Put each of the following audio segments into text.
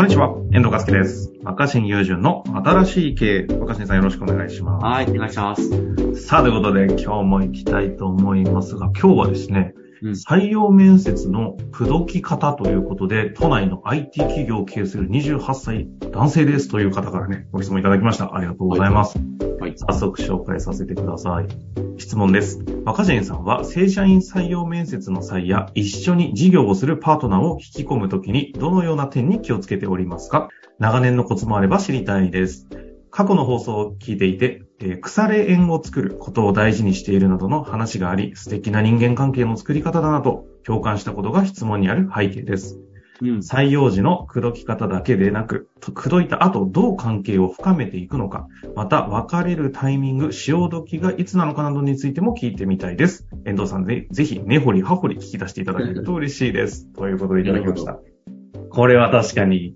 こんにちは、遠藤和樹です。若新友人の新しい経営。若新さんよろしくお願いします。はい、お願いします。さあ、ということで今日も行きたいと思いますが、今日はですね、うん採用面接の口説き方ということで、都内の IT 企業を経営する28歳男性ですという方からね、ご質問いただきました。ありがとうございます。はい。早速紹介させてください。質問です。若新さんは正社員採用面接の際や一緒に事業をするパートナーを引き込むときにどのような点に気をつけておりますか？長年のコツもあれば知りたいです。過去の放送を聞いていて、えー腐れ縁を作ることを大事にしているなどの話があり、素敵な人間関係の作り方だなと共感したことが質問にある背景です。うん。採用時の口説き方だけでなく、口説いた後どう関係を深めていくのか、また別れるタイミング、潮時がいつなのかなどについても聞いてみたいです。遠藤さんぜぜひ根掘り葉掘り聞き出していただけると嬉しいです。ということでいただきました。これは確かに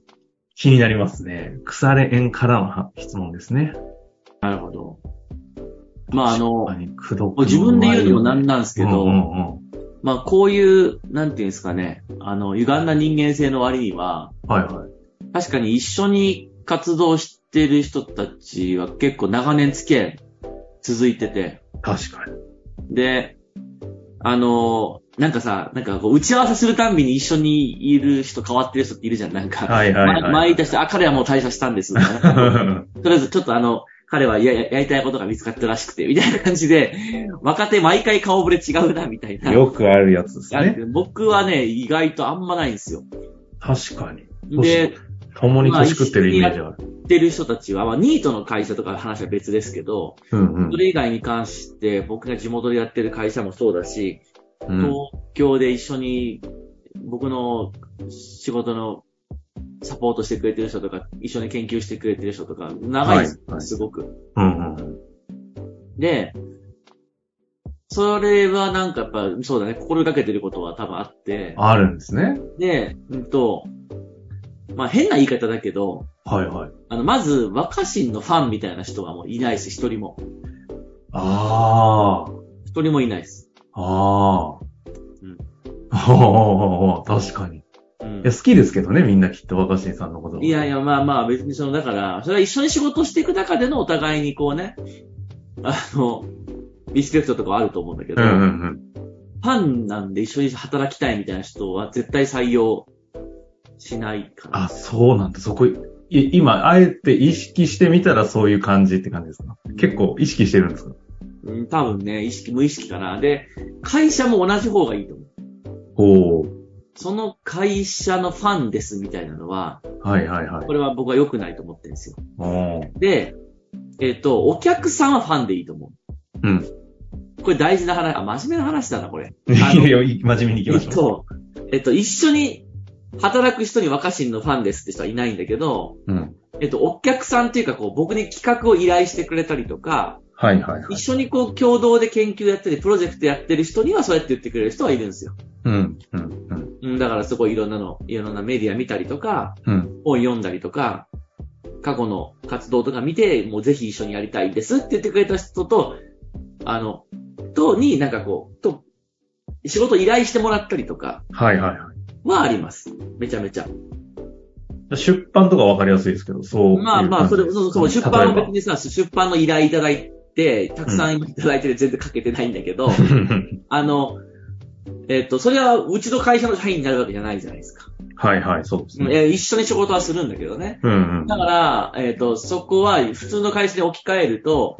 気になりますね。腐れ縁からの質問ですね。なるほど。まあ、あの、自分で言うのもなんなんですけど、うんうんうんまあ、こういう、なんていうんですかね、あの、歪んだ人間性の割には、はいはい。確かに一緒に活動してる人たちは結構長年付き合い続いてて、確かに。で、あの、なんかさ、なんかこう、打ち合わせするたんびに一緒にいる人変わってる人っているじゃん、なんか。はいはいはい前前いた人、あ、彼はもう退社したんです。とりあえずちょっとあの、彼はやややりたいことが見つかったらしくて、みたいな感じで、若手毎回顔ぶれ違うな、みたいな。よくあるやつですあね。僕はね、意外とあんまないんですよ。確かに。で、共に年食ってるイメージある。知ってる人たちは、まあ、ニートの会社とかの話は別ですけど、うんうんそれ以外に関して、僕が地元でやってる会社もそうだし、うん東京で一緒に僕の仕事のサポートしてくれてる人とか、一緒に研究してくれてる人とか、長いです、はいはいすごく。うんうんで、それはなんかやっぱ、そうだね、心がけてることは多分あって、あるんですね。で、うんと、まあ変な言い方だけど、はいはい。あの、まず、若新のファンみたいな人はもういないです、一人も。あ一人もいないです。あ、ああ。うんああ、確かに。いうんや、好きですけどね、みんなきっと若新さんのこと。いやいや、まあまあ、別にその、だから、それは一緒に仕事していく中でのお互いにこうね、あの、リスペクトとかはあると思うんだけど、うんうんうん。ファンなんで一緒に働きたいみたいな人は絶対採用しないから。あ、そうなんだ。そこ、い今、あえて意識してみたらそういう感じって感じですか？結構意識してるんですか？うん、多分ね、意識、無意識かな。で、会社も同じ方がいいと思う。おー。その会社のファンですみたいなのは、はいはいはいこ。れは僕は良くないと思ってるんですよ。で、えっ、と、お客さんはファンでいいと思うん。う。これ大事な話、あ、真面目な話だな、これ。いいや、真面目に行きましょう。えっと、えっと、一緒に働く人に若新のファンですって人はいないんだけど、うん。えっと、お客さんっていうか、こう、僕に企画を依頼してくれたりとか、はいはいはい。一緒にこう、共同で研究やったり、プロジェクトやってる人にはそうやって言ってくれる人はいるんですよ。うん。うん。うん。うん、だからすごいいろんなの、いろんなメディア見たりとか、うん。本読んだりとか、過去の活動とか見て、もうぜひ一緒にやりたいですって言ってくれた人と、あの、と、になんかこう、と、仕事依頼してもらったりとかはいはいはい。はあります。めちゃめちゃ。出版とかわかりやすいですけど、そう。まあまあ、それ、そうそう、出版も別に。にさ、出版の依頼いただいて、たくさん今いただいてて全然書けてないんだけど、あの、えっと、それはうちの会社の社員になるわけじゃないじゃないですか。はいはい、そうですね。えー一緒に仕事はするんだけどね。うんうん。だから、えっ、と、そこは普通の会社に置き換えると、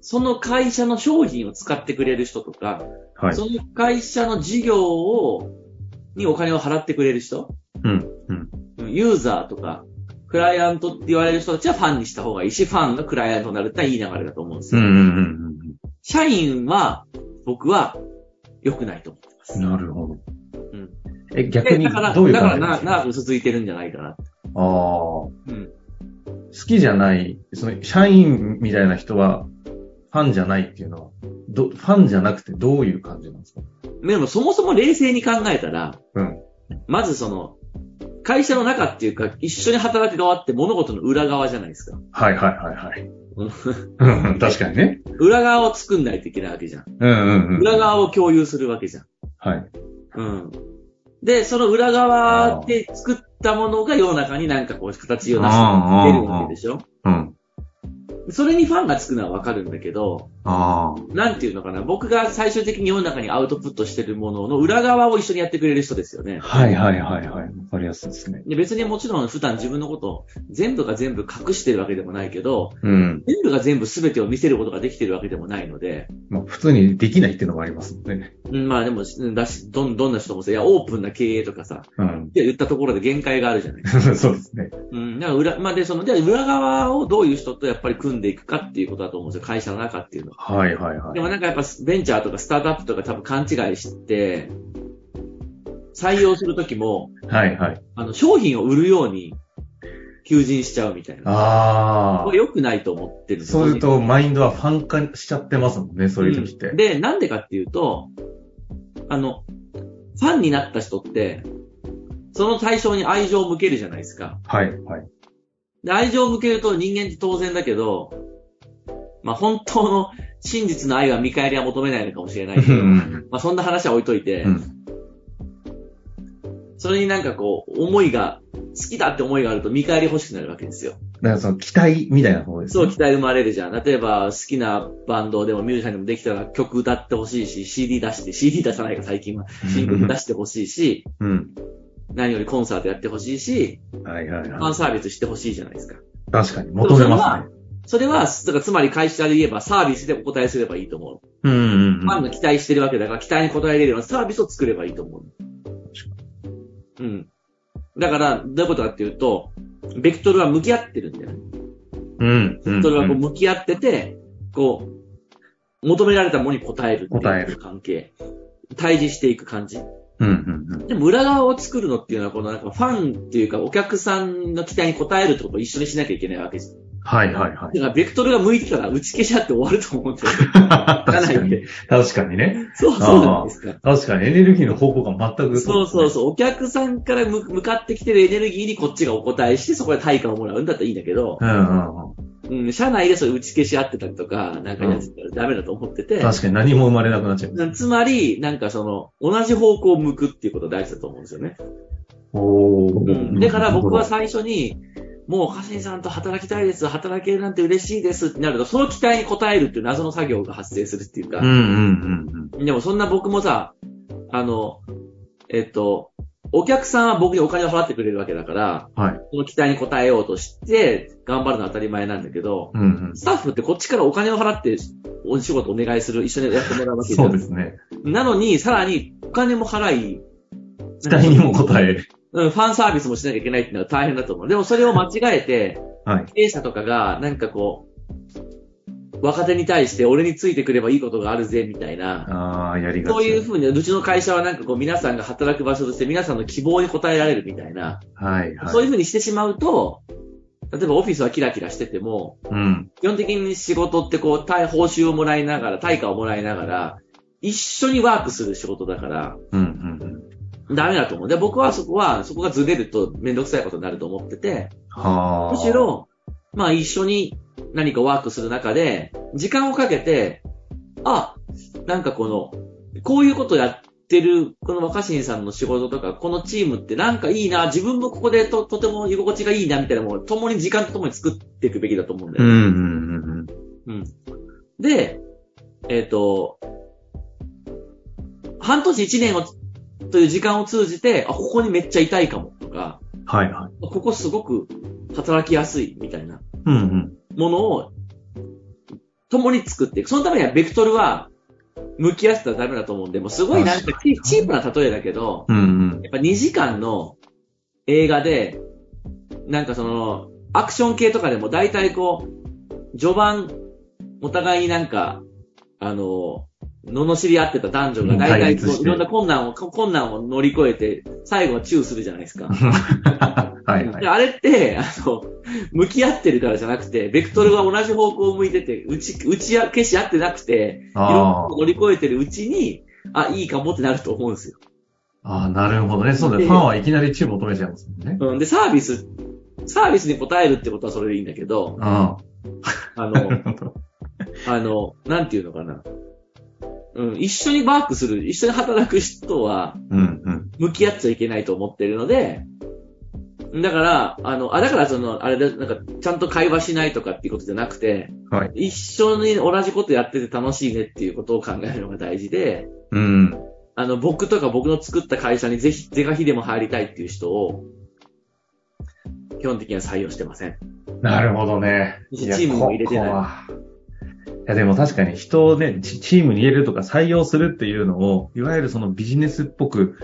その会社の商品を使ってくれる人とか、はい。その会社の事業を、にお金を払ってくれる人、うん。うん。うんユーザーとか、クライアントって言われる人たちはファンにした方がいいし、ファンがクライアントになるっていい流れだと思うんですよ。うんうんうん社員は、僕は、良くないと思ってます。うん。なるほど。うん。え、逆にでだから、どういうだからな長く続いてるんじゃないかな。ああ。好うん。きじゃない、その、社員みたいな人は、ファンじゃないっていうのは、ど、ファンじゃなくてどういう感じなんですか？でもそもそも冷静に考えたら、うん。まずその、会社の中っていうか、一緒に働く側って物事の裏側じゃないですか。はいはいはいはい。う ん確かにね。裏側を作んないといけないわけじゃん。うんうんうん。裏側を共有するわけじゃん。はい。うん。で、その裏側で作ったものが世の中になんかこう形をなして出るわけでしょうん。それにファンがつくのはわかるんだけど、あなんていうのかな、僕が最終的に世の中にアウトプットしてるものの裏側を一緒にやってくれる人ですよねあ。。はいはいはいはい。わかりやすいですね。で別にもちろん普段自分のことを全部が全部隠してるわけでもないけど、うん。全部が全部全てを見せることができてるわけでもないので、まあ、普通にできないっていうのがありますもんね。うんまあでも、うんだし、どん、どんな人もさ、いや、オープンな経営とかさ、うん。って言ったところで限界があるじゃない。そうですね。うん。だから裏、まあで、その、で、裏側をどういう人とやっぱり組んでいくかっていうことだと思うんですよ。会社の中っていうのは。はいはいはい。でもなんかやっぱベンチャーとかスタートアップとか多分勘違いして、採用するときも、はいはい。あの、商品を売るように求人しちゃうみたいな。あこれ良くないと思ってるそういうと、マインドはファン化しちゃってますもんね、そういう時って。うんで、なんでかっていうと、あの、ファンになった人って、その対象に愛情を向けるじゃないですか。はいはい。で、愛情を向けると人間って当然だけど、まあ本当の真実の愛は見返りは求めないのかもしれないけど、うんまあそんな話は置いといて、うん。それになんかこう、思いが、好きだって思いがあると見返り欲しくなるわけですよ。だからその期待みたいな方ですそう、ね。期待生まれるじゃん。例えば、好きなバンドでもミュージシャンでもできたら曲歌ってほしいし、CD 出して、CD 出さないか最近は。新曲出してほしいし、うん。何よりコンサートやってほしいし、はいはいファはい。ンサービスしてほしいじゃないですか。確かに、求めますね。それは、だからつまり会社で言えばサービスでお答えすればいいと思う。うんうんファンの期待してるわけだから、期待に応えれるようなサービスを作ればいいと思う。うん。だから、どういうことかっていうと、ベクトルは向き合ってるんだよね。うん。うん。うん。それはこう向き合ってて、こう、求められたものに応えるっていう関係。対峙していく感じ。うんうんうん。でも裏側を作るのっていうのは、このなんかファンっていうかお客さんの期待に応えるってことを一緒にしなきゃいけないわけです。はいはいはい。だから、ベクトルが向いてたら打ち消し合って終わると思うんですよ。じ ゃ確かに。確かにね。そう、そうなんですか。確かにエネルギーの方向が全くう。そうそうそう。お客さんから向向かってきてるエネルギーにこっちがお答えして、そこで対価をもらうんだったらいいんだけど、うんうんうん、社内でそれ打ち消し合ってたりとか、なんかやってたらダメだと思ってて、うん。確かに何も生まれなくなっちゃう。つまり、なんかその、同じ方向を向くっていうことが大事だと思うんですよね。おーうん。だから僕は最初に、もう、カシンさんと働きたいです、働けるなんて嬉しいですってなると、その期待に応えるっていう謎の作業が発生するっていうかうん、うんうんでもそんな僕もさ、あの、えっと、お客さんは僕にお金を払ってくれるわけだから、うん。はい。その期待に応えようとして、頑張るのは当たり前なんだけど、うんうん。スタッフってこっちからお金を払ってお仕事お願いする、一緒にやってもらうわけじゃんそうですね。なのに、さらにお金も払い、期待にも応える。うん、ファンサービスもしなきゃいけないっていうのは大変だと思う。でもそれを間違えて、はい。経営者とかが、なんかこう、若手に対して俺についてくればいいことがあるぜ、みたいな。ああ、やりがち。そういうふうに、うちの会社はなんかこう皆さんが働く場所として皆さんの希望に応えられるみたいな。はいはい。そういうふうにしてしまうと、例えばオフィスはキラキラしてても、うん。基本的に仕事ってこう、対報酬をもらいながら、対価をもらいながら、一緒にワークする仕事だから。ダメだと思う。で、僕はそこは、そこがずれるとめんどくさいことになると思ってて、はあ。むし、ろ、まあ一緒に何かワークする中で、時間をかけて、あ、なんかこの、こういうことやってる、この若新さんの仕事とか、このチームってなんかいいな、自分もここでと、とても居心地がいいな、みたいなものを共に時間と共に作っていくべきだと思うんだよね。うんうんうんうん。で、えっ、と、半年一年を、という時間を通じて、あ、ここにめっちゃいたいかも、とか、うん。はいはい。ここすごく働きやすい、みたいなうんうん。ものを、共に作っていく。そのためには、ベクトルは、向き合ってたらダメだと思うんで、もうすごいなんかチチープな例えだけど、うんうん。やっぱ2時間の映画で、なんかその、アクション系とかでも大体こう、序盤、お互いになんか、あの、罵り合ってた男女が大体こう、いろんな困難を、困難を乗り越えて、最後はチューするじゃないですか。はいはい。であれって、あの、向き合ってるからじゃなくて、ベクトルが同じ方向を向いてて、打ち、打ち消し合ってなくて、いろんなあことを乗り越えてるうちに、あ、いいかもってなると思うんですよ。あ。ああ、なるほどね。そうだよ。でファンはいきなりチューブ求めちゃいますもんね。うん。で、サービス、サービスに応えるってことはそれでいいんだけど、あの。あの、なんていうのかな。うん、一緒にワークする、一緒に働く人は。向き合っちゃいけないと思ってるので、だから、あの、あ、だからその、あれで、なんか、ちゃんと会話しないとかっていうことじゃなくて、はい。一緒に同じことやってて楽しいねっていうことを考えるのが大事で、うん。あの、僕とか僕の作った会社にぜひ、是が非でも入りたいっていう人を、基本的には採用してません。なるほどね。チームにも入れてないいやでも確かに人をね、チチームに入れるとか採用するっていうのを、いわゆるそのビジネスっぽく、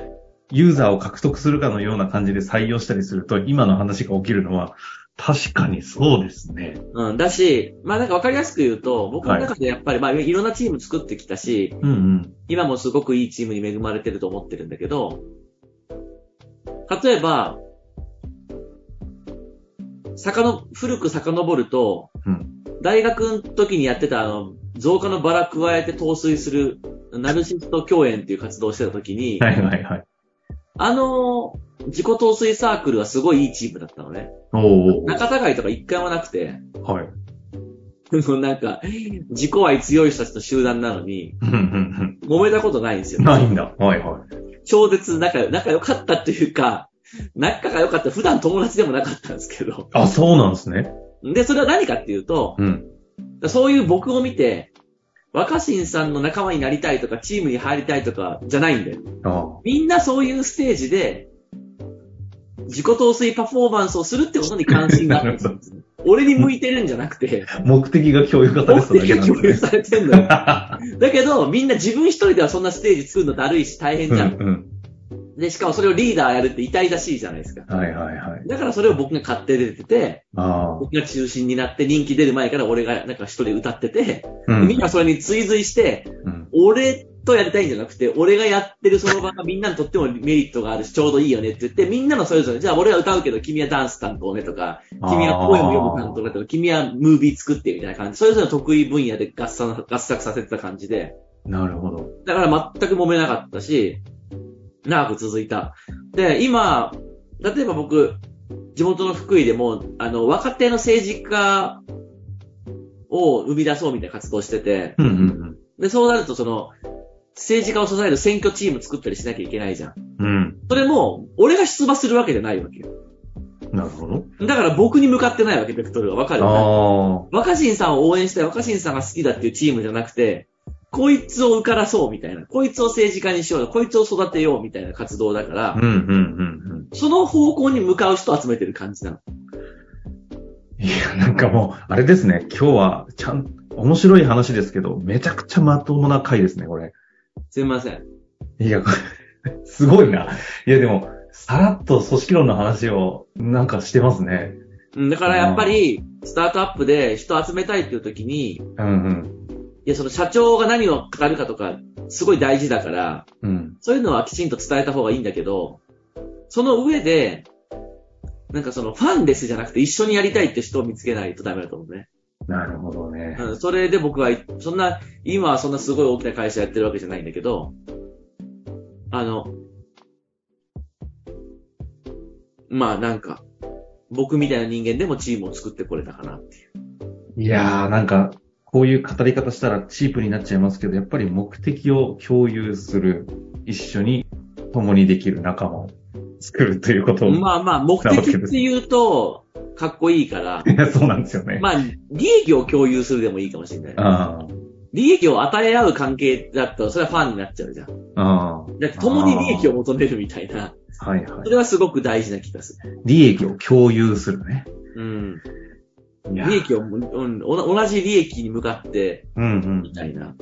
ユーザーを獲得するかのような感じで採用したりすると、今の話が起きるのは、確かにそうですね。うん。だし、まあなんかわかりやすく言うと、僕の中でやっぱり、まあいろんなチーム作ってきたし、うんうん。今もすごくいいチームに恵まれてると思ってるんだけど、例えば、さの、古く遡ると、うん大学の時にやってたあの、増加のバラ加えて陶酔する、ナルシスト共演っていう活動をしてた時に、はいはいはい。あの、自己陶酔サークルはすごいいいチームだったのね。おー。仲違いとか一回もなくて、はい。なんか、自己愛強い人たちの集団なのに、うんうん揉めたことないんですよ。うん。ないんだ。はいはい。超絶仲良、仲良かったっていうか、仲が良かった、普段友達でもなかったんですけど。あ、そうなんですね。で、それは何かっていうと、うん。そういう僕を見て、若新さんの仲間になりたいとか、チームに入りたいとか、じゃないんだよ。あみんなそういうステージで、自己陶酔パフォーマンスをするってことに関心があるんですよ。俺に向いてるんじゃなくて、目的が共有化され目てただ的。が共有されてんのよ。だけど、みんな自分一人ではそんなステージ作るのだるいし大変じゃん。うんうん。で、しかもそれをリーダーやるって痛々しいじゃないですか。はいはいはい。だからそれを僕が買って出てて、あ僕が中心になって人気出る前から俺がなんか一人歌ってて、あ。うん。みんなそれに追随して、うん俺とやりたいんじゃなくて、俺がやってるその場がみんなにとってもメリットがあるし、ちょうどいいよねって言って、みんなのそれぞれ、じゃあ俺は歌うけど君はダンス担当ねとか、君はポエム読む担当ねとか、君はムービー作ってみたいな感じ、それぞれの得意分野で合作させてた感じで、なるほど。だから全く揉めなかったし、長く続いた。で、今、例えば僕、地元の福井でも、あの、若手の政治家を生み出そうみたいな活動してて、うんうんで、そうなるとその、政治家を支える選挙チーム作ったりしなきゃいけないじゃん。うん。うん。それも、俺が出馬するわけじゃないわけよ。なるほど。だから僕に向かってないわけ、ベクトルが。わかる？あ若新さんを応援したい、若新さんが好きだっていうチームじゃなくて、こいつを受からそうみたいな、こいつを政治家にしよう、こいつを育てようみたいな活動だからあ。、うんうんうんその方向に向かう人を集めてる感じなの。うん。いや、なんかもう、あれですね。今日は、ちゃん、面白い話ですけど、めちゃくちゃまともな回ですね、これ。すみません。いや、すごいな。いや、でも、さらっと組織論の話を、なんかしてますね。うんだからやっぱり、スタートアップで人集めたいっていう時に、うんうん。いや、その社長が何を語るかとか、すごい大事だから、うん。そういうのはきちんと伝えた方がいいんだけど、その上で、なんかそのファンですじゃなくて一緒にやりたいって人を見つけないとダメだと思うね。なるほどね。うん、それで僕は、そんな、今はそんなすごい大きな会社やってるわけじゃないんだけど、あの、まあなんか、僕みたいな人間でもチームを作ってこれたかなっていう。いやー、なんか、こういう語り方したらチープになっちゃいますけど、やっぱり目的を共有する、一緒に共にできる仲間を作るということを。まあまあ、目的って言うと、かっこいいから、いや、そうなんですよね。まあ、利益を共有するでもいいかもしれない。あ利益を与え合う関係だったら、それはファンになっちゃうじゃん。あ、あだって共に利益を求めるみたいな、あ、はいはいそ。れはすごく大事な気がする。利益を共有するね。うん。利益を、うん、お同じ利益に向かって、うんうんみ。たいな。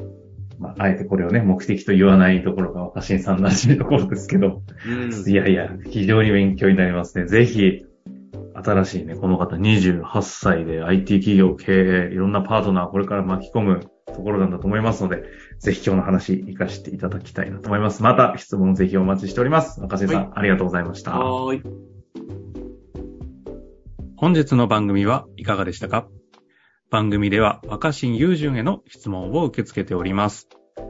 まあ、あえてこれをね、目的と言わないところが若新さんらしいところですけど。うん。いやいや、非常に勉強になりますね。ぜひ、新しいね、この方28歳で IT 企業経営、いろんなパートナーをこれから巻き込むところなんだと思いますので、ぜひ今日の話活かしていただきたいなと思います。また質問ぜひお待ちしております。若新さん、はありがとうございました。はーい。本日の番組はいかがでしたか？番組では若新雄純への質問を受け付けております。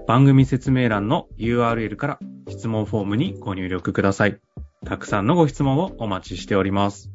番組説明欄の URL から質問フォームにご入力ください。たくさんのご質問をお待ちしております。